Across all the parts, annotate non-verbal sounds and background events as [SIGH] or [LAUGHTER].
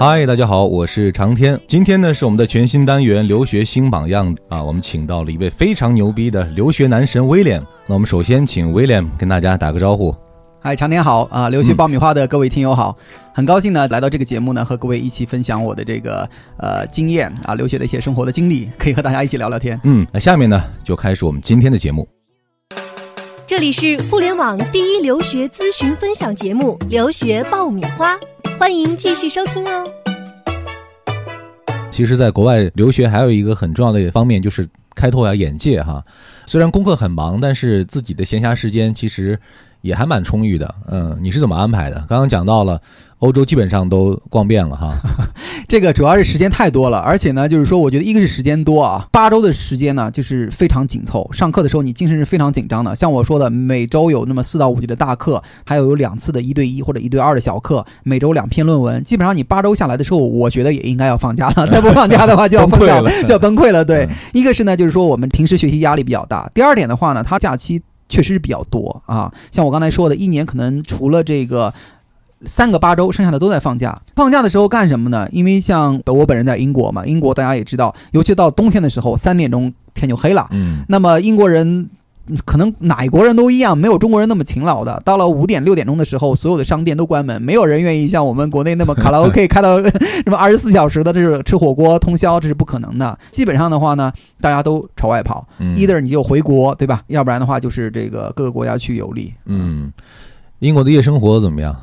嗨，大家好，我是长天。今天呢是我们的全新单元留学新榜样啊，我们请到了一位非常牛逼的留学男神威廉。那我们首先请威廉跟大家打个招呼。嗨，长天好啊！留学爆米花的各位听友好，很高兴呢来到这个节目呢，和各位一起分享我的这个呃经验啊，留学的一些生活的经历，可以和大家一起聊聊天。嗯，那下面呢就开始我们今天的节目。这里是互联网第一留学咨询分享节目《留学爆米花》，欢迎继续收听哦。其实，在国外留学还有一个很重要的方面就是开拓下眼界哈。虽然功课很忙，但是自己的闲暇时间其实。也还蛮充裕的，嗯，你是怎么安排的？刚刚讲到了欧洲基本上都逛遍了哈，[LAUGHS] 这个主要是时间太多了，而且呢，就是说我觉得一个是时间多啊，八周的时间呢就是非常紧凑，上课的时候你精神是非常紧张的。像我说的，每周有那么四到五节的大课，还有有两次的一对一或者一对二的小课，每周两篇论文，基本上你八周下来的时候，我觉得也应该要放假了，[LAUGHS] 再不放假的话就要崩溃了，[LAUGHS] 就要崩溃了。对，一个是呢，就是说我们平时学习压力比较大，第二点的话呢，它假期。确实是比较多啊，像我刚才说的，一年可能除了这个三个八周，剩下的都在放假。放假的时候干什么呢？因为像我本人在英国嘛，英国大家也知道，尤其到冬天的时候，三点钟天就黑了。嗯，那么英国人。可能哪一国人都一样，没有中国人那么勤劳的。到了五点六点钟的时候，所有的商店都关门，没有人愿意像我们国内那么卡拉 OK 开到什么二十四小时的，这是吃火锅通宵，这是不可能的。基本上的话呢，大家都朝外跑，either 你就回国，对吧？要不然的话就是这个各个国家去游历。嗯，英国的夜生活怎么样？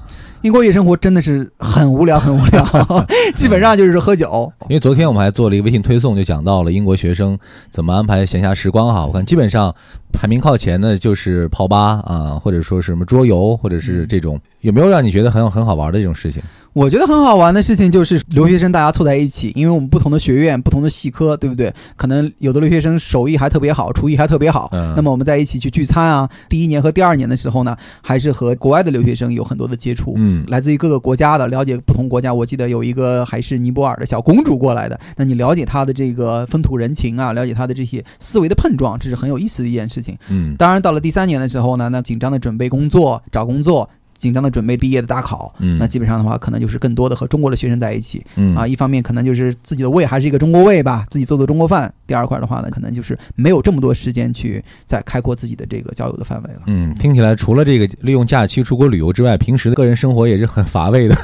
英国夜生活真的是很无聊，很无聊，[LAUGHS] 基本上就是喝酒。因为昨天我们还做了一个微信推送，就讲到了英国学生怎么安排闲暇时光哈。我看基本上排名靠前的就是泡吧啊，或者说是什么桌游，或者是这种，有没有让你觉得很很好玩的这种事情？我觉得很好玩的事情就是留学生大家凑在一起，因为我们不同的学院、不同的系科，对不对？可能有的留学生手艺还特别好，厨艺还特别好。那么我们在一起去聚餐啊，第一年和第二年的时候呢，还是和国外的留学生有很多的接触。嗯，来自于各个国家的，了解不同国家。我记得有一个还是尼泊尔的小公主过来的，那你了解她的这个风土人情啊，了解她的这些思维的碰撞，这是很有意思的一件事情。嗯，当然到了第三年的时候呢，那紧张的准备工作、找工作。紧张的准备毕业的大考，嗯，那基本上的话，可能就是更多的和中国的学生在一起，嗯啊，一方面可能就是自己的胃还是一个中国胃吧，自己做做中国饭。第二块的话呢，可能就是没有这么多时间去再开阔自己的这个交友的范围了。嗯，听起来除了这个利用假期出国旅游之外，平时的个人生活也是很乏味的。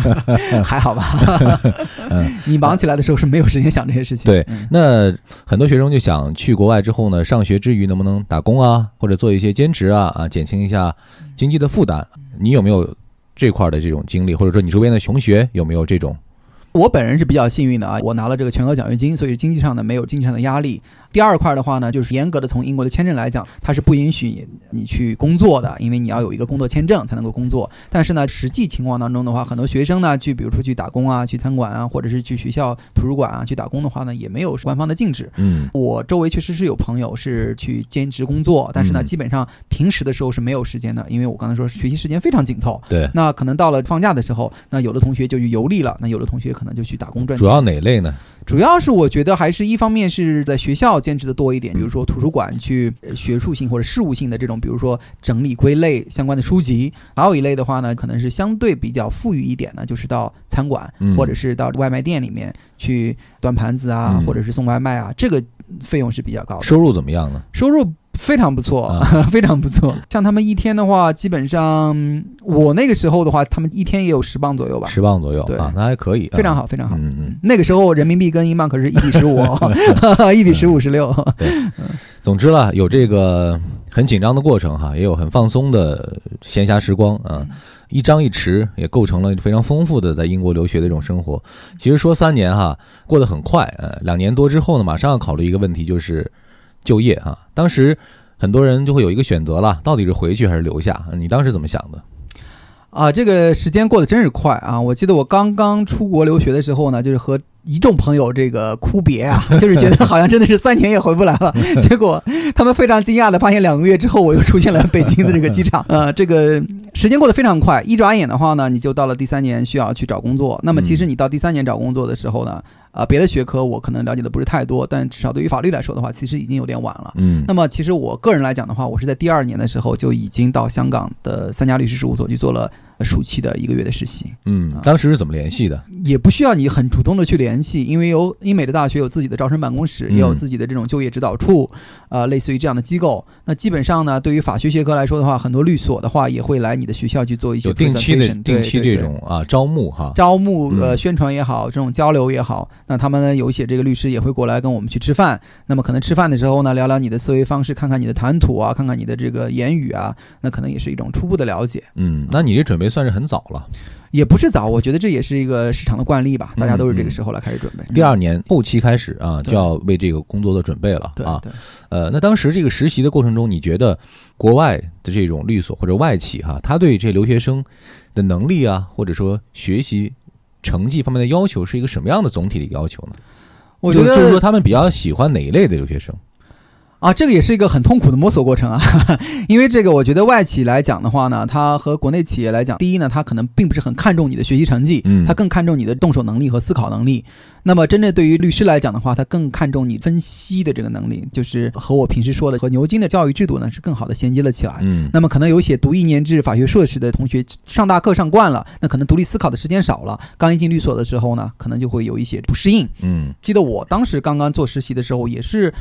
[LAUGHS] 还好吧？[LAUGHS] 嗯，[LAUGHS] 你忙起来的时候是没有时间想这些事情。对，那很多学生就想去国外之后呢，上学之余能不能打工啊，或者做一些兼职啊，啊，减轻一下经济的负担。你有没有这块的这种经历，或者说你周边的同学有没有这种？我本人是比较幸运的啊，我拿了这个全额奖学金，所以经济上呢没有经济上的压力。第二块的话呢，就是严格的从英国的签证来讲，它是不允许你去工作的，因为你要有一个工作签证才能够工作。但是呢，实际情况当中的话，很多学生呢，去比如说去打工啊，去餐馆啊，或者是去学校图书馆啊去打工的话呢，也没有官方的禁止。嗯，我周围确实是有朋友是去兼职工作，但是呢，基本上平时的时候是没有时间的，因为我刚才说学习时间非常紧凑。对，那可能到了放假的时候，那有的同学就去游历了，那有的同学可能就去打工赚钱。主要哪类呢？主要是我觉得还是一方面是在学校兼职的多一点，比如说图书馆去学术性或者事务性的这种，比如说整理归类相关的书籍；还有一类的话呢，可能是相对比较富裕一点呢，就是到餐馆或者是到外卖店里面去端盘子啊，或者是送外卖啊，这个费用是比较高的。收入怎么样呢？收入。非常不错，啊 [LAUGHS] 非常不错。像他们一天的话，基本上我那个时候的话，他们一天也有十磅左右吧。十磅左右，对啊，那还可以，非常好，非常好。嗯嗯，那个时候人民币跟英镑可是一比十五，[LAUGHS] 一比十五十六。对，总之了，有这个很紧张的过程哈，也有很放松的闲暇时光啊。一张一弛也构成了非常丰富的在英国留学的这种生活。其实说三年哈，过得很快，呃，两年多之后呢，马上要考虑一个问题，就是。就业啊，当时很多人就会有一个选择了，到底是回去还是留下？你当时怎么想的？啊，这个时间过得真是快啊！我记得我刚刚出国留学的时候呢，就是和一众朋友这个哭别啊，[LAUGHS] 就是觉得好像真的是三年也回不来了。[LAUGHS] 结果他们非常惊讶的发现，两个月之后我又出现了北京的这个机场。呃，[LAUGHS] 这个时间过得非常快，一转眼的话呢，你就到了第三年需要去找工作。那么其实你到第三年找工作的时候呢？啊，别的学科我可能了解的不是太多，但至少对于法律来说的话，其实已经有点晚了。嗯，那么其实我个人来讲的话，我是在第二年的时候就已经到香港的三家律师事务所去做了。暑期的一个月的实习，嗯，当时是怎么联系的？也不需要你很主动的去联系，因为有英美的大学有自己的招生办公室，也有自己的这种就业指导处，呃，类似于这样的机构。那基本上呢，对于法学学科来说的话，很多律所的话也会来你的学校去做一些定期的定期这种啊招募哈，招募呃宣传也好，这种交流也好。那他们呢有一些这个律师也会过来跟我们去吃饭。那么可能吃饭的时候呢，聊聊你的思维方式，看看你的谈吐啊，看看你的这个言语啊，那可能也是一种初步的了解。嗯，那你这准备算是很早了。也不是早，我觉得这也是一个市场的惯例吧，大家都是这个时候来开始准备。第二年后期开始啊，就要为这个工作做准备了啊。呃，那当时这个实习的过程中，你觉得国外的这种律所或者外企哈，他对这留学生的能力啊，或者说学习成绩方面的要求是一个什么样的总体的要求呢？我觉得就是说他们比较喜欢哪一类的留学生？啊，这个也是一个很痛苦的摸索过程啊，[LAUGHS] 因为这个我觉得外企来讲的话呢，它和国内企业来讲，第一呢，它可能并不是很看重你的学习成绩，嗯，它更看重你的动手能力和思考能力。那么真正对于律师来讲的话，他更看重你分析的这个能力，就是和我平时说的和牛津的教育制度呢是更好的衔接了起来。嗯，那么可能有些读一年制法学硕士的同学上大课上惯了，那可能独立思考的时间少了，刚一进律所的时候呢，可能就会有一些不适应。嗯，记得我当时刚刚做实习的时候也是。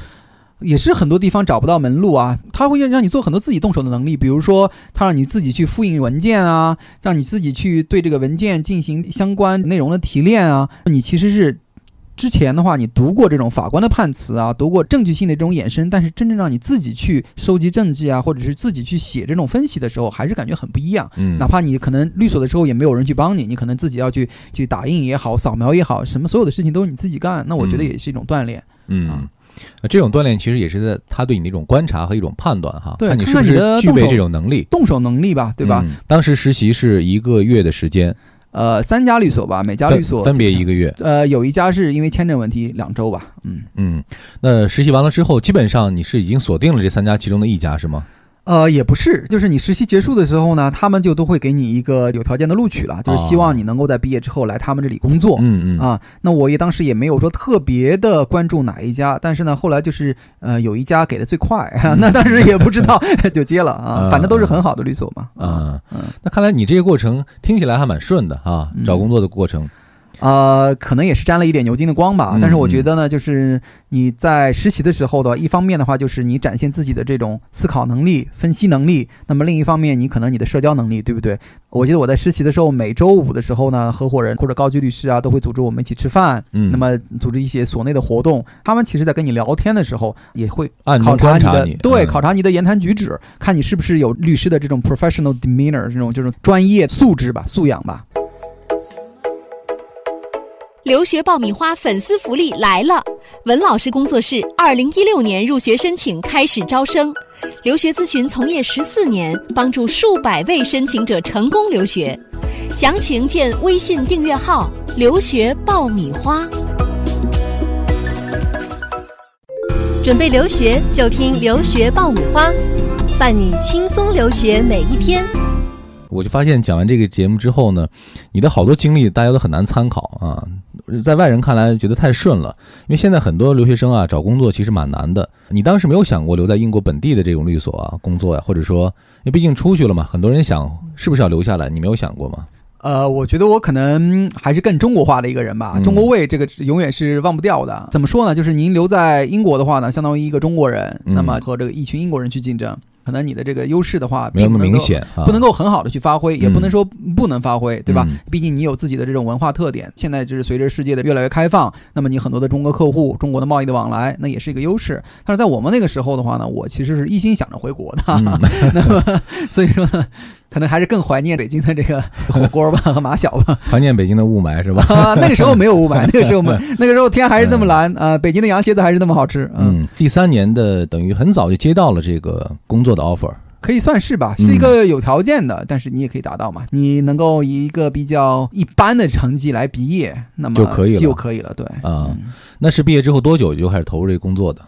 也是很多地方找不到门路啊，他会让你做很多自己动手的能力，比如说他让你自己去复印文件啊，让你自己去对这个文件进行相关内容的提炼啊。你其实是之前的话，你读过这种法官的判词啊，读过证据性的这种衍生，但是真正让你自己去收集证据啊，或者是自己去写这种分析的时候，还是感觉很不一样。嗯，哪怕你可能律所的时候也没有人去帮你，你可能自己要去去打印也好，扫描也好，什么所有的事情都是你自己干，那我觉得也是一种锻炼。嗯。那这种锻炼其实也是在他对你的一种观察和一种判断哈，看你是不是具备这种能力，动手能力吧，对吧？当时实习是一个月的时间，呃，三家律所吧，每家律所分别一个月，呃，有一家是因为签证问题两周吧，嗯嗯。那实习完了之后，基本上你是已经锁定了这三家其中的一家是吗？呃，也不是，就是你实习结束的时候呢，他们就都会给你一个有条件的录取了，就是希望你能够在毕业之后来他们这里工作。嗯嗯啊，那我也当时也没有说特别的关注哪一家，但是呢，后来就是呃有一家给的最快，[LAUGHS] 那当时也不知道 [LAUGHS] 就接了啊，反正都是很好的律所嘛。啊嗯，那看来你这个过程听起来还蛮顺的啊，找工作的过程。呃，可能也是沾了一点牛津的光吧，但是我觉得呢，就是你在实习的时候的，一方面的话就是你展现自己的这种思考能力、分析能力，那么另一方面你可能你的社交能力，对不对？我记得我在实习的时候，每周五的时候呢，合伙人或者高级律师啊，都会组织我们一起吃饭，嗯，那么组织一些所内的活动，他们其实在跟你聊天的时候，也会考察你的，对，考察你的言谈举止，看你是不是有律师的这种 professional demeanor 这种这种专业素质吧、素养吧。留学爆米花粉丝福利来了！文老师工作室二零一六年入学申请开始招生，留学咨询从业十四年，帮助数百位申请者成功留学。详情见微信订阅号“留学爆米花”。准备留学就听“留学爆米花”，伴你轻松留学每一天。我就发现讲完这个节目之后呢，你的好多经历大家都很难参考啊。在外人看来觉得太顺了，因为现在很多留学生啊找工作其实蛮难的。你当时没有想过留在英国本地的这种律所啊工作呀，或者说，因为毕竟出去了嘛，很多人想是不是要留下来，你没有想过吗？呃，我觉得我可能还是更中国化的一个人吧，中国味这个永远是忘不掉的。怎么说呢？就是您留在英国的话呢，相当于一个中国人，那么和这个一群英国人去竞争。可能你的这个优势的话，没有那么明显，不能够很好的去发挥，也不能说不能发挥，对吧？毕竟你有自己的这种文化特点。现在就是随着世界的越来越开放，那么你很多的中国客户、中国的贸易的往来，那也是一个优势。但是在我们那个时候的话呢，我其实是一心想着回国的，[LAUGHS] 那么所以说呢。可能还是更怀念北京的这个 [LAUGHS] 火锅吧和马小吧，怀念北京的雾霾是吧？啊那个时候没有雾霾，[LAUGHS] 那个时候我们那个时候天还是那么蓝啊，北京的羊蝎子还是那么好吃。嗯，第三年的等于很早就接到了这个工作的 offer，可以算是吧，是一个有条件的，但是你也可以达到嘛，你能够以一个比较一般的成绩来毕业，那么就可以了，就可以了，对啊。那是毕业之后多久就开始投入这个工作的？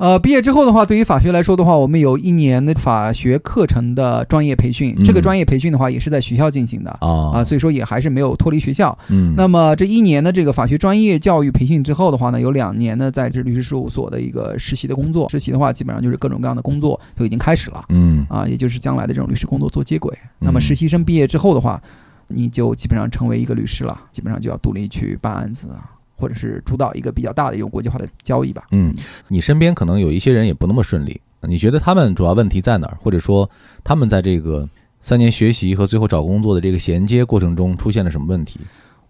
呃，毕业之后的话，对于法学来说的话，我们有一年的法学课程的专业培训。这个专业培训的话，也是在学校进行的啊啊，所以说也还是没有脱离学校。嗯，那么这一年的这个法学专业教育培训之后的话呢，有两年呢在这律师事务所的一个实习的工作。实习的话，基本上就是各种各样的工作就已经开始了。嗯，啊，也就是将来的这种律师工作做接轨。那么实习生毕业之后的话，你就基本上成为一个律师了，基本上就要独立去办案子啊。或者是主导一个比较大的一种国际化的交易吧。嗯，你身边可能有一些人也不那么顺利，你觉得他们主要问题在哪儿？或者说他们在这个三年学习和最后找工作的这个衔接过程中出现了什么问题？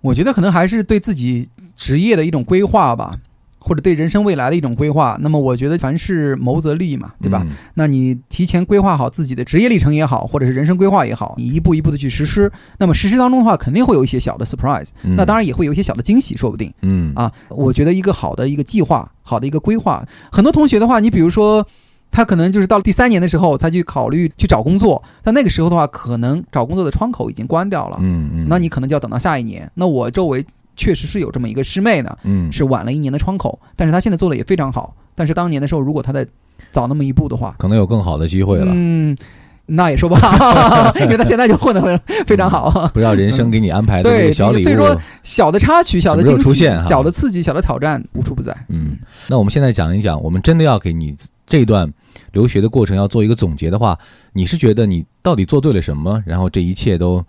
我觉得可能还是对自己职业的一种规划吧。或者对人生未来的一种规划，那么我觉得凡事谋则利嘛，对吧？那你提前规划好自己的职业历程也好，或者是人生规划也好，你一步一步的去实施，那么实施当中的话，肯定会有一些小的 surprise，那当然也会有一些小的惊喜，说不定。嗯啊，我觉得一个好的一个计划，好的一个规划，很多同学的话，你比如说他可能就是到了第三年的时候才去考虑去找工作，但那个时候的话，可能找工作的窗口已经关掉了。嗯嗯，那你可能就要等到下一年。那我周围。确实是有这么一个师妹呢，嗯，是晚了一年的窗口，但是她现在做的也非常好。但是当年的时候，如果她再早那么一步的话，可能有更好的机会了。嗯，那也说不好，[LAUGHS] 因为她现在就混得非非常好。不知道人生给你安排的这个小礼物，所以说小的插曲、小的惊喜、小的刺激、小的挑战无处不在。嗯，那我们现在讲一讲，我们真的要给你这段留学的过程要做一个总结的话，你是觉得你到底做对了什么？然后这一切都。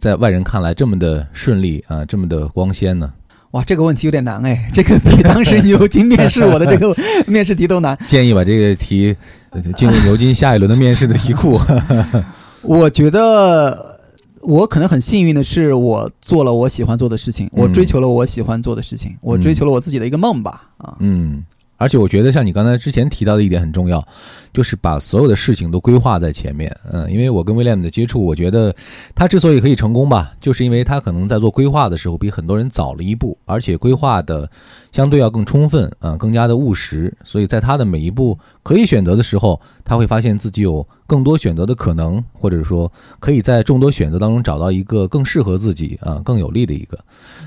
在外人看来这么的顺利啊，这么的光鲜呢？哇，这个问题有点难哎，[LAUGHS] 这个比当时牛津面试我的这个 [LAUGHS] 面试题都难。建议把这个题进入牛津下一轮的面试的题库。[LAUGHS] 我觉得我可能很幸运的是，我做了我喜欢做的事情，我追求了我喜欢做的事情，我追求了我自己的一个梦吧。啊，嗯。而且我觉得，像你刚才之前提到的一点很重要，就是把所有的事情都规划在前面。嗯，因为我跟威廉的接触，我觉得他之所以可以成功吧，就是因为他可能在做规划的时候比很多人早了一步，而且规划的相对要更充分，嗯，更加的务实。所以在他的每一步可以选择的时候，他会发现自己有更多选择的可能，或者说可以在众多选择当中找到一个更适合自己啊、更有利的一个。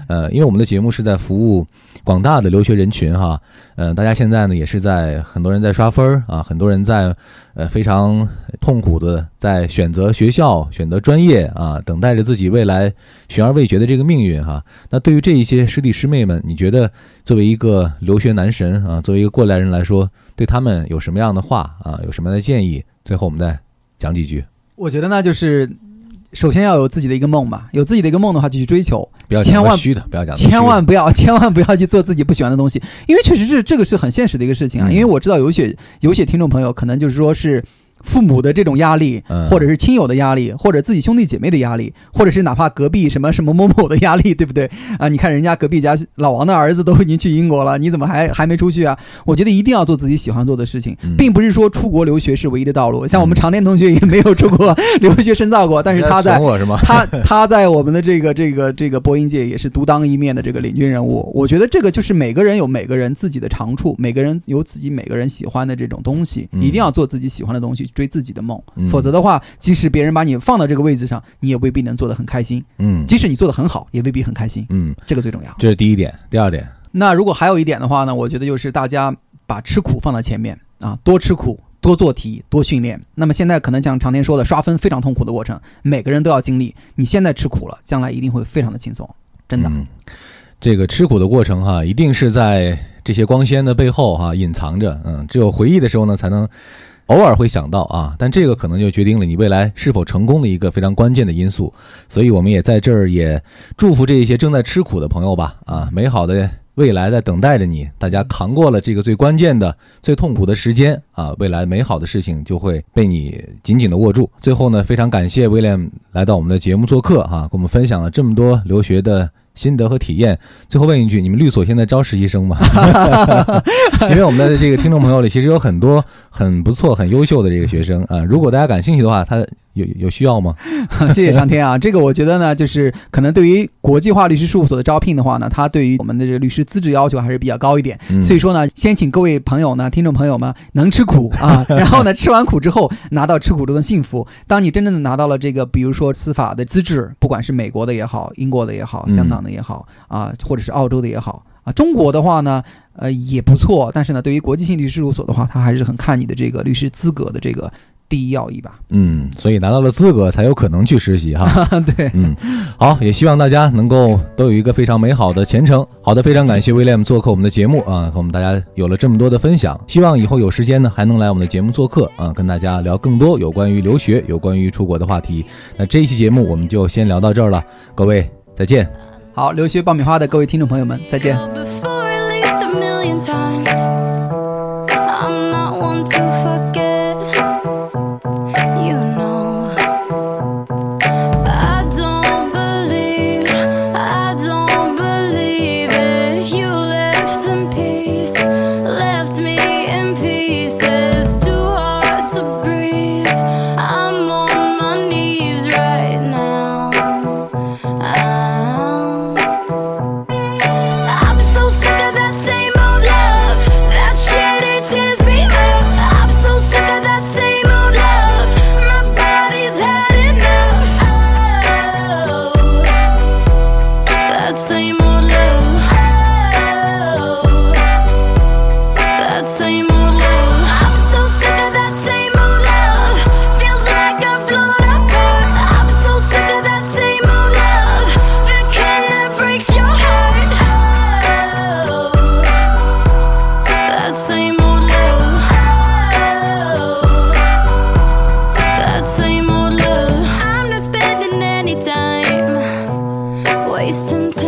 呃，因为我们的节目是在服务广大的留学人群哈，嗯，大家现在呢也是在很多人在刷分儿啊，很多人在在呃非常痛苦的在选择学校、选择专业啊，等待着自己未来悬而未决的这个命运哈。那对于这一些师弟师妹们，你觉得作为一个留学男神啊，作为一个过来人来说，对他们有什么样的话啊，有什么样的建议？最后我们再讲几句。我觉得那，就是。首先要有自己的一个梦嘛，有自己的一个梦的话就去追求，不要千万虚的，不要讲，千万不要，千万不要去做自己不喜欢的东西，因为确实是这个是很现实的一个事情啊。因为我知道有些有些听众朋友可能就是说是。父母的这种压力，或者是亲友的压力，或者自己兄弟姐妹的压力，或者是哪怕隔壁什么什么某某的压力，[LAUGHS] 对不对啊？你看人家隔壁家老王的儿子都已经去英国了，你怎么还还没出去啊？我觉得一定要做自己喜欢做的事情，并不是说出国留学是唯一的道路。像我们常年同学也没有出国 [LAUGHS] 留学深造过，但是他在他他在我们的这个这个这个播音界也是独当一面的这个领军人物。我觉得这个就是每个人有每个人自己的长处，每个人有自己每个人喜欢的这种东西，一定要做自己喜欢的东西。追自己的梦，否则的话，即使别人把你放到这个位置上，你也未必能做得很开心。嗯，即使你做得很好，也未必很开心。嗯，这个最重要。这是第一点，第二点。那如果还有一点的话呢？我觉得就是大家把吃苦放到前面啊，多吃苦，多做题，多训练。那么现在可能像常年说的，刷分非常痛苦的过程，每个人都要经历。你现在吃苦了，将来一定会非常的轻松，真的。这个吃苦的过程哈，一定是在这些光鲜的背后哈隐藏着。嗯，只有回忆的时候呢，才能。偶尔会想到啊，但这个可能就决定了你未来是否成功的一个非常关键的因素。所以我们也在这儿也祝福这一些正在吃苦的朋友吧。啊，美好的未来在等待着你。大家扛过了这个最关键的、最痛苦的时间啊，未来美好的事情就会被你紧紧的握住。最后呢，非常感谢威廉来到我们的节目做客哈，跟我们分享了这么多留学的。心得和体验。最后问一句，你们律所现在招实习生吗？[LAUGHS] 因为我们的这个听众朋友里，其实有很多很不错、很优秀的这个学生啊。如果大家感兴趣的话，他。有有需要吗？[LAUGHS] 谢谢上天啊，这个我觉得呢，就是可能对于国际化律师事务所的招聘的话呢，它对于我们的这个律师资质要求还是比较高一点。所以说呢，先请各位朋友呢，听众朋友们能吃苦啊，[LAUGHS] 然后呢，吃完苦之后拿到吃苦中的幸福。当你真正的拿到了这个，比如说司法的资质，不管是美国的也好，英国的也好，香港的也好啊，或者是澳洲的也好。啊。中国的话呢，呃也不错，但是呢，对于国际性律师事务所的话，他还是很看你的这个律师资格的这个。第一要义吧，嗯，所以拿到了资格才有可能去实习哈。[LAUGHS] 对，嗯，好，也希望大家能够都有一个非常美好的前程。好的，非常感谢威廉做客我们的节目啊，和我们大家有了这么多的分享。希望以后有时间呢，还能来我们的节目做客啊，跟大家聊更多有关于留学、有关于出国的话题。那这一期节目我们就先聊到这儿了，各位再见。好，留学爆米花的各位听众朋友们，再见。wasting time